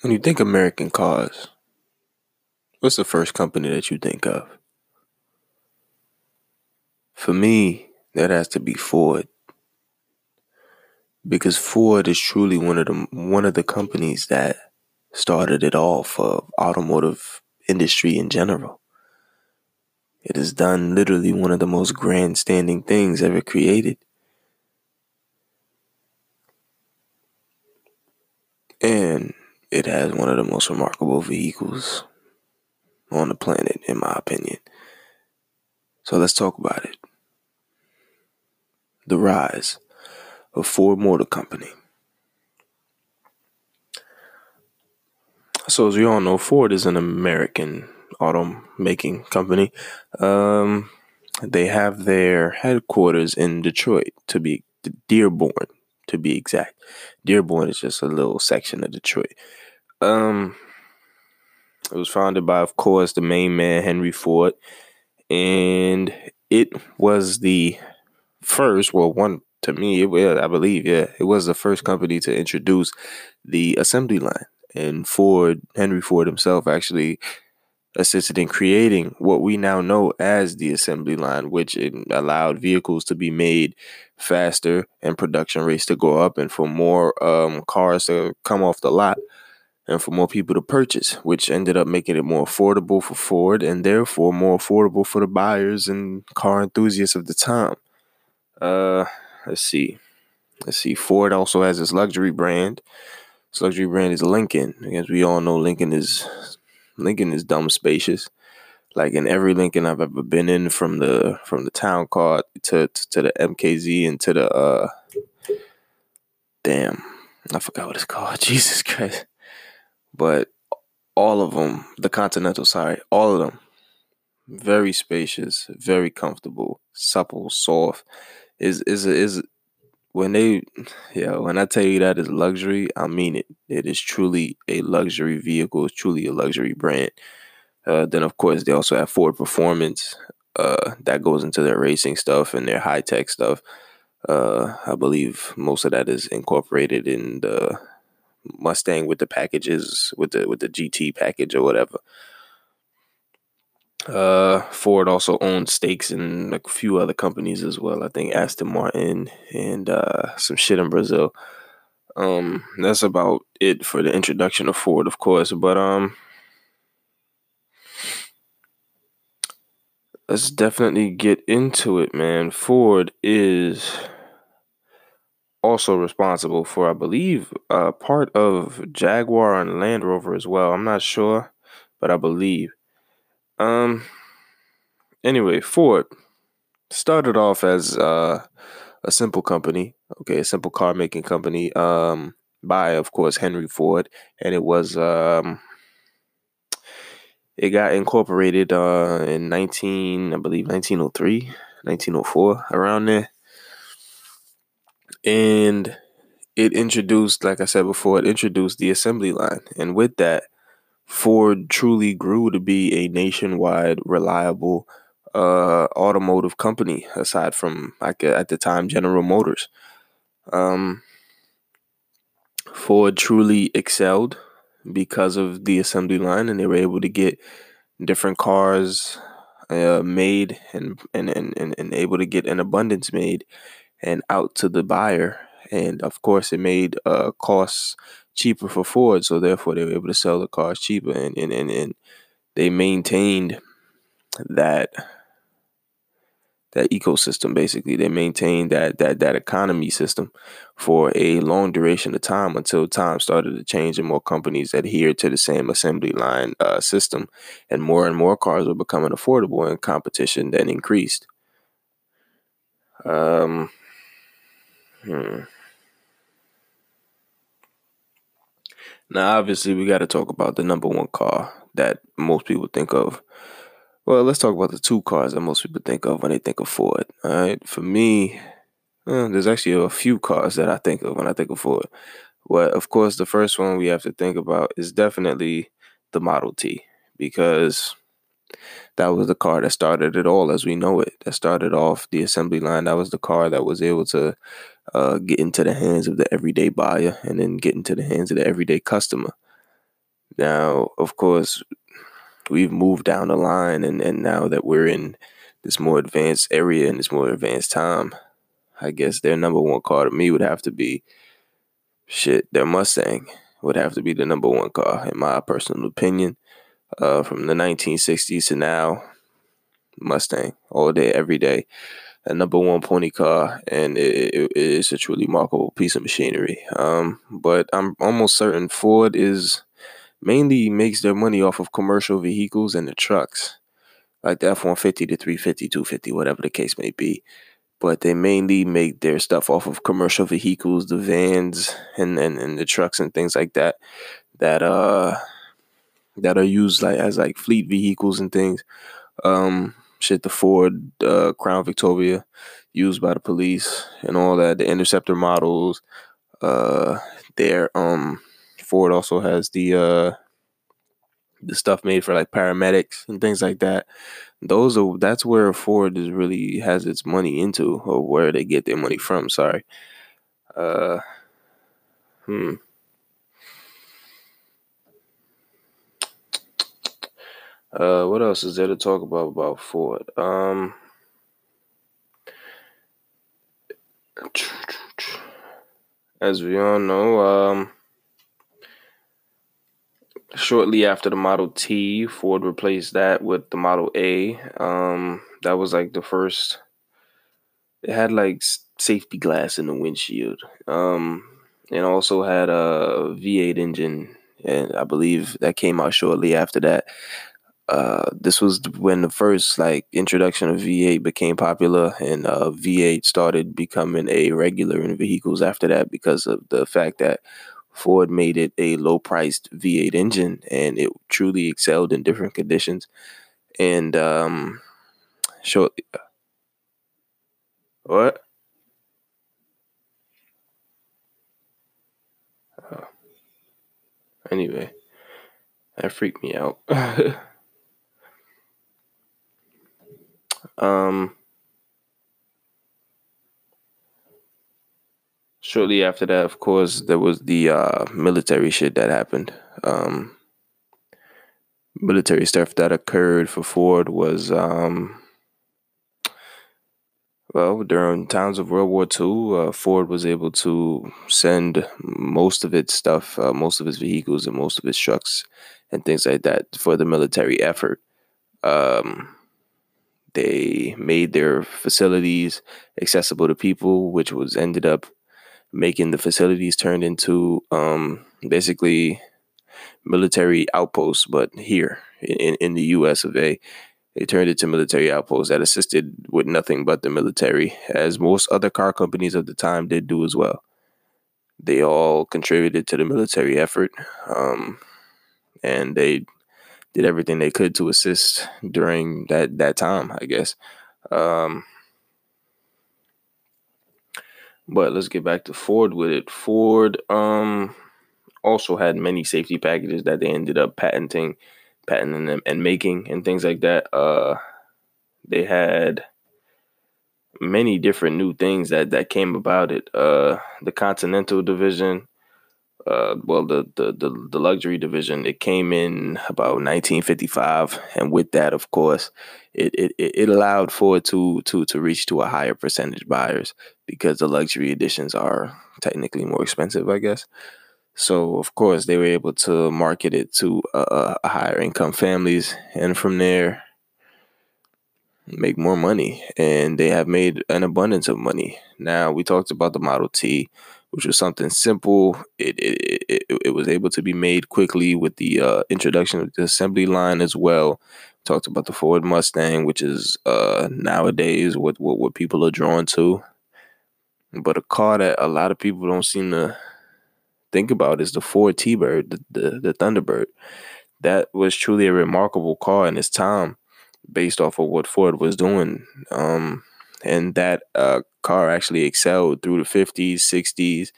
When you think American cars, what's the first company that you think of? For me, that has to be Ford. Because Ford is truly one of the one of the companies that started it all for automotive industry in general. It has done literally one of the most grandstanding things ever created. And it has one of the most remarkable vehicles on the planet, in my opinion. So let's talk about it. The rise of Ford Motor Company. So, as we all know, Ford is an American automaking company. Um, they have their headquarters in Detroit, to be Dearborn, to be exact. Dearborn is just a little section of Detroit. Um, it was founded by, of course, the main man, Henry Ford, and it was the first, well, one to me, it, I believe, yeah, it was the first company to introduce the assembly line. And Ford, Henry Ford himself, actually assisted in creating what we now know as the assembly line, which allowed vehicles to be made faster and production rates to go up, and for more um, cars to come off the lot and for more people to purchase, which ended up making it more affordable for Ford and therefore more affordable for the buyers and car enthusiasts of the time. Uh, let's see. Let's see. Ford also has its luxury brand. Its luxury brand is Lincoln. As we all know, Lincoln is Lincoln is dumb spacious. Like in every Lincoln I've ever been in, from the from the town car to to, to the MKZ and to the uh, damn, I forgot what it's called. Jesus Christ but all of them, the Continental, sorry, all of them, very spacious, very comfortable, supple, soft. Is is is when they, yeah, when I tell you that is luxury, I mean it. It is truly a luxury vehicle. It's truly a luxury brand. Uh, then of course they also have Ford Performance. Uh, that goes into their racing stuff and their high tech stuff. Uh, I believe most of that is incorporated in the Mustang with the packages with the with the GT package or whatever. Uh, Ford also owns stakes in a few other companies as well. I think Aston Martin and uh, some shit in Brazil. Um, that's about it for the introduction of Ford, of course. But um, let's definitely get into it, man. Ford is also responsible for, I believe, uh, part of Jaguar and Land Rover as well. I'm not sure, but I believe. Um. Anyway, Ford started off as uh, a simple company, okay, a simple car making company, um, by of course Henry Ford, and it was um, it got incorporated uh in 19, I believe 1903, 1904, around there and it introduced, like I said before, it introduced the assembly line. And with that, Ford truly grew to be a nationwide, reliable uh, automotive company, aside from, like, at the time, General Motors. Um, Ford truly excelled because of the assembly line, and they were able to get different cars uh, made and, and, and, and able to get an abundance made and out to the buyer. And of course, it made uh, costs cheaper for Ford, so therefore they were able to sell the cars cheaper, and and and, and they maintained that that ecosystem basically they maintained that that that economy system for a long duration of time until time started to change and more companies adhered to the same assembly line uh, system and more and more cars were becoming affordable and competition then increased um Hmm. Now, obviously, we got to talk about the number one car that most people think of. Well, let's talk about the two cars that most people think of when they think of Ford. All right, for me, uh, there's actually a few cars that I think of when I think of Ford. Well, of course, the first one we have to think about is definitely the Model T because that was the car that started it all as we know it. That started off the assembly line. That was the car that was able to uh, get into the hands of the everyday buyer and then get into the hands of the everyday customer. Now, of course, we've moved down the line, and, and now that we're in this more advanced area and this more advanced time, I guess their number one car to me would have to be shit. Their Mustang would have to be the number one car, in my personal opinion. Uh, from the 1960s to now, Mustang all day, every day. A number one pony car, and it, it, it is a truly remarkable piece of machinery. Um, but I'm almost certain Ford is mainly makes their money off of commercial vehicles and the trucks, like the F 150, the 350, 250, whatever the case may be. But they mainly make their stuff off of commercial vehicles, the vans and, and, and the trucks and things like that, that uh that are used like as like fleet vehicles and things. Um, shit, the Ford uh, Crown Victoria used by the police and all that. The Interceptor models. Uh, their um Ford also has the uh the stuff made for like paramedics and things like that. Those are that's where Ford is really has its money into, or where they get their money from. Sorry. Uh, hmm. Uh, what else is there to talk about about Ford? Um, as we all know, um, shortly after the Model T, Ford replaced that with the Model A. Um, that was like the first. It had like safety glass in the windshield. Um, and also had a V8 engine, and I believe that came out shortly after that. Uh, this was when the first like introduction of V8 became popular, and uh, V8 started becoming a regular in vehicles after that because of the fact that Ford made it a low priced V8 engine and it truly excelled in different conditions. And um, shortly, what? Uh, anyway, that freaked me out. um, shortly after that, of course, there was the uh, military shit that happened. Um, military stuff that occurred for Ford was, um, well, during times of World War II, uh, Ford was able to send most of its stuff, uh, most of its vehicles, and most of its trucks and things like that for the military effort. Um, they made their facilities accessible to people, which was ended up making the facilities turned into um, basically military outposts, but here in, in the US of A. They turned it to military outposts that assisted with nothing but the military, as most other car companies of the time did do as well. They all contributed to the military effort, um, and they did everything they could to assist during that that time. I guess. Um, but let's get back to Ford with it. Ford um also had many safety packages that they ended up patenting, patenting them and making and things like that. Uh they had many different new things that that came about it. Uh the Continental division uh, well, the, the, the the luxury division it came in about 1955, and with that, of course, it it, it allowed Ford to to to reach to a higher percentage buyers because the luxury editions are technically more expensive, I guess. So of course they were able to market it to uh, higher income families, and from there make more money. And they have made an abundance of money. Now we talked about the Model T which was something simple. It it, it, it was able to be made quickly with the uh, introduction of the assembly line as well. Talked about the Ford Mustang, which is uh, nowadays what, what what people are drawn to. But a car that a lot of people don't seem to think about is the Ford T-Bird, the, the, the Thunderbird. That was truly a remarkable car in its time, based off of what Ford was doing. Um, and that uh, car actually excelled through the 50s, 60s.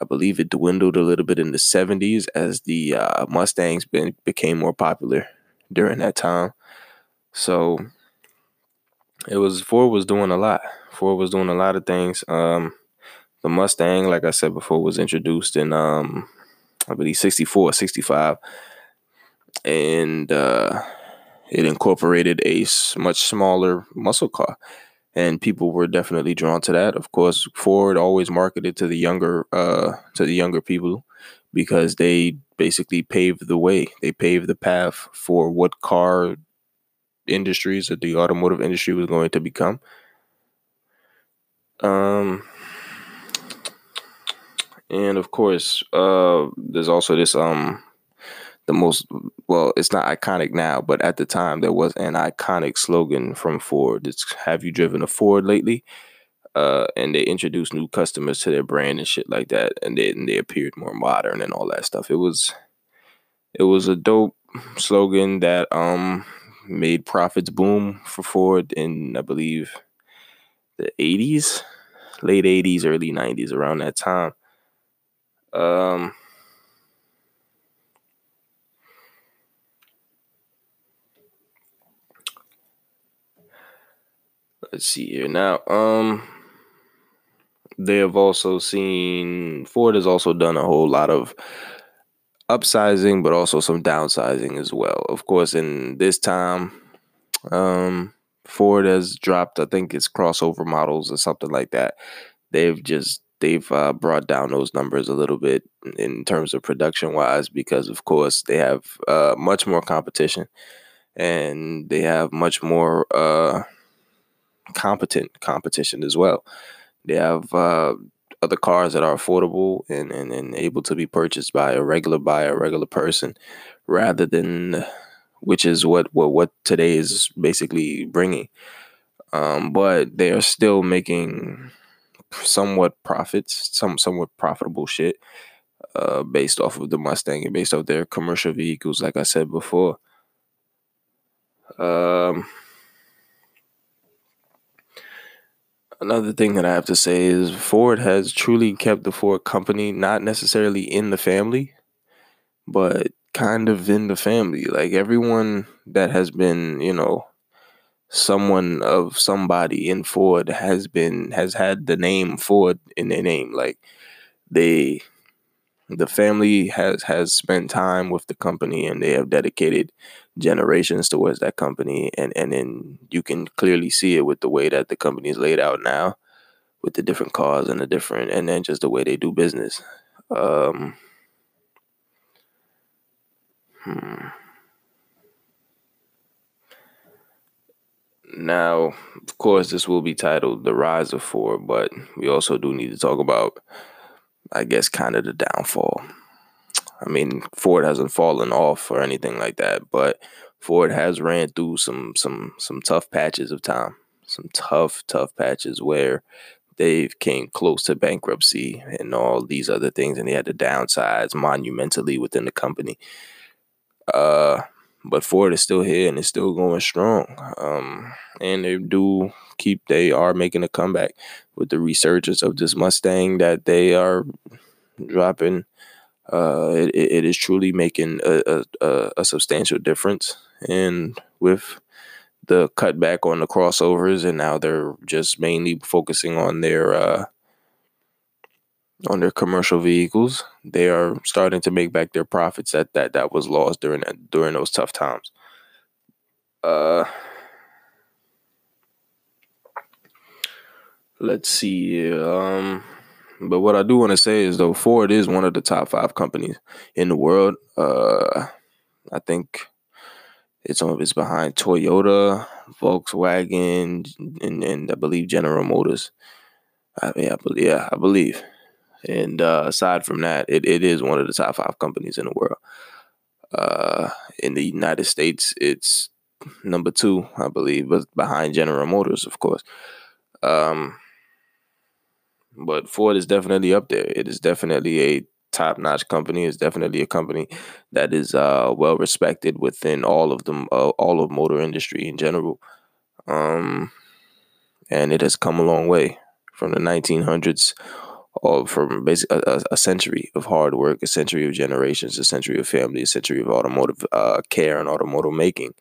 I believe it dwindled a little bit in the 70s as the uh, Mustangs been, became more popular during that time. So it was Ford was doing a lot. Ford was doing a lot of things. Um, the Mustang, like I said before, was introduced in um, I believe 64, 65. and uh, it incorporated a much smaller muscle car and people were definitely drawn to that. Of course ford always marketed to the younger uh, to the younger people because they basically paved the way. They paved the path for what car industries that the automotive industry was going to become. Um and of course uh there's also this um the most well it's not iconic now but at the time there was an iconic slogan from ford. It's have you driven a ford lately? Uh, and they introduced new customers to their brand and shit like that and then they appeared more modern and all that stuff. It was it was a dope slogan that um made profits boom for ford in i believe the 80s late 80s early 90s around that time. Um let's see here now. Um, they have also seen Ford has also done a whole lot of upsizing, but also some downsizing as well. Of course, in this time, um, Ford has dropped, I think it's crossover models or something like that. They've just they've uh, brought down those numbers a little bit in terms of production wise because of course they have uh, much more competition and they have much more uh, competent competition as well. They have uh, other cars that are affordable and, and, and able to be purchased by a regular buyer, a regular person, rather than which is what what, what today is basically bringing. Um, but they are still making somewhat profits, some somewhat profitable shit, uh, based off of the Mustang and based off their commercial vehicles, like I said before. Um, another thing that I have to say is Ford has truly kept the Ford company not necessarily in the family, but kind of in the family. Like everyone that has been, you know, someone of somebody in Ford has been has had the name Ford in their name. Like they the family has has spent time with the company and they have dedicated generations towards that company and and then you can clearly see it with the way that the company is laid out now with the different cars and the different and then just the way they do business um hmm. now of course this will be titled the rise of ford but we also do need to talk about i guess kind of the downfall I mean, Ford hasn't fallen off or anything like that, but Ford has ran through some some some tough patches of time, some tough tough patches where they've came close to bankruptcy and all these other things, and they had to downsize monumentally within the company. Uh, but Ford is still here and it's still going strong. Um, and they do keep they are making a comeback with the resurgence of this Mustang that they are dropping uh, it, it is truly making a, a, a substantial difference. And with the cutback on the crossovers, and now they're just mainly focusing on their uh, on their commercial vehicles. They are starting to make back their profits that that that was lost during that, during those tough times. Uh, let's see. Um, but what I do want to say is though Ford is one of the top five companies in the world. Uh, I think it's on it's behind Toyota, Volkswagen, and, and I believe General Motors. I mean, I yeah, I believe. And uh, aside from that, it, it is one of the top five companies in the world. Uh, in the United States, it's number two, I believe, but behind General Motors, of course. Um, but Ford is definitely up there. It is definitely a top notch company. It's definitely a company that is uh, well respected within all of them, uh, all of motor industry in general. Um, and it has come a long way from the 1900s, or from basically a, a, century of hard work, a century of generations, a century of family, a century of automotive uh, care and automotive making.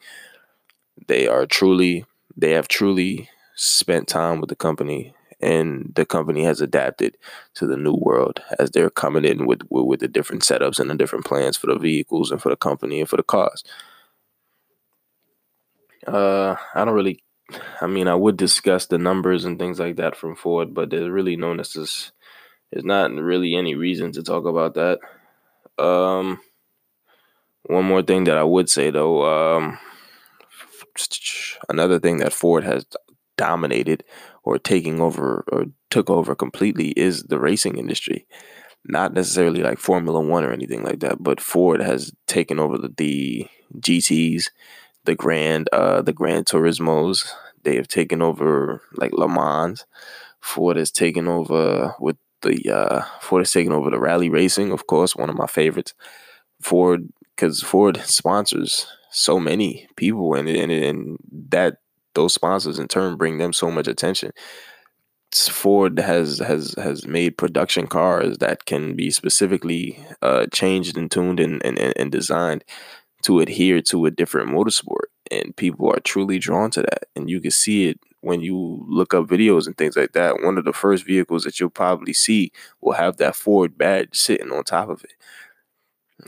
They are truly, they have truly spent time with the company and the company has adapted to the new world as they're coming in with, with, with the different setups and the different plans for the vehicles and for the company and for the cars. Uh, I don't really. I mean, I would discuss the numbers and things like that from Ford, but there's really no necessary. There's not really any reason to talk about that. Um, one more thing that I would say though, um, another thing that Ford has dominated or taking over or took over completely is the racing industry. Not necessarily like Formula One or anything like that, but Ford has taken over the, the GTs, the Grand, uh, the Grand Turismos. They have taken over like Le Mans. Ford has taken over with the uh, Ford has taken over the rally racing, of course, one of my favorites. Ford, because Ford sponsors so many people, and, and and that those sponsors in turn bring them so much attention. Ford has has has made production cars that can be specifically uh, changed and tuned and, and and designed to adhere to a different motorsport, and people are truly drawn to that. And you can see it when you look up videos and things like that. One of the first vehicles that you'll probably see will have that Ford badge sitting on top of it.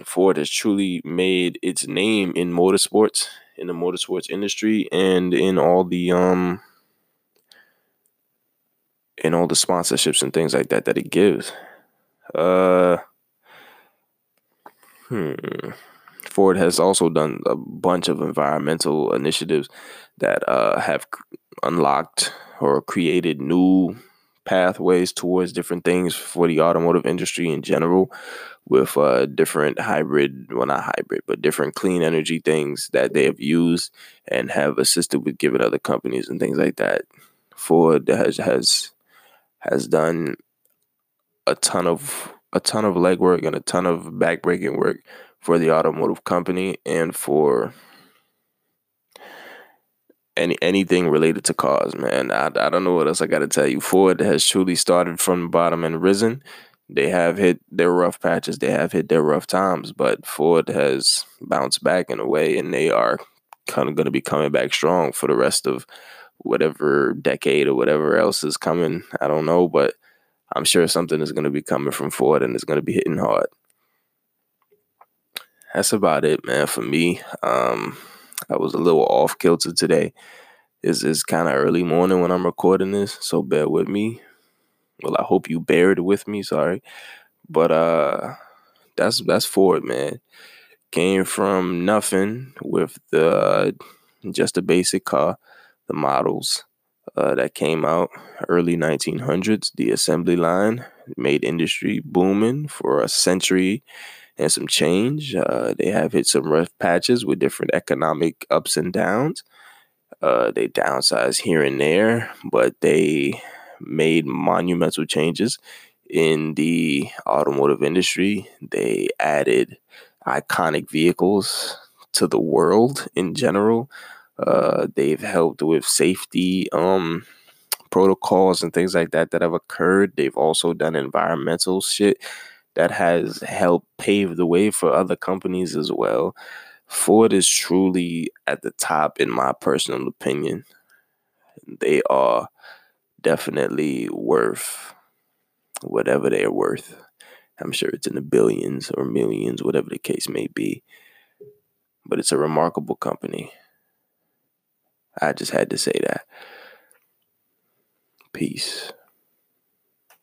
Ford has truly made its name in motorsports in the motorsports industry and in all the um in all the sponsorships and things like that that it gives. Uh hmm. Ford has also done a bunch of environmental initiatives that uh, have unlocked or created new pathways towards different things for the automotive industry in general with uh, different hybrid, well, not hybrid, but different clean energy things that they have used and have assisted with giving other companies and things like that. Ford has has has done a ton of a ton of legwork and a ton of backbreaking work for the automotive company and for any anything related to cars, man. I, I don't know what else I got to tell you. Ford has truly started from the bottom and risen. They have hit their rough patches. They have hit their rough times, but Ford has bounced back in a way, and they are kind of going to be coming back strong for the rest of whatever decade or whatever else is coming. I don't know, but I'm sure something is going to be coming from Ford, and it's going to be hitting hard. That's about it, man. For me, um, I was a little off kilter today. It's, it's kind of early morning when I'm recording this, so bear with me. Well, I hope you bear it with me. Sorry, but uh, that's that's Ford, man. Came from nothing with the uh, just a basic car, the models uh, that came out early 1900s. The assembly line made industry booming for a century and some change. Uh, they have hit some rough patches with different economic ups and downs. Uh, they downsize here and there, but they made monumental changes in the automotive industry. They added iconic vehicles to the world in general. Uh, they've helped with safety um, protocols and things like that that have occurred. They've also done environmental shit that has helped pave the way for other companies as well. Ford is truly at the top, in my personal opinion. They are definitely worth whatever they're worth. I'm sure it's in the billions or millions, whatever the case may be. But it's a remarkable company. I just had to say that. Peace.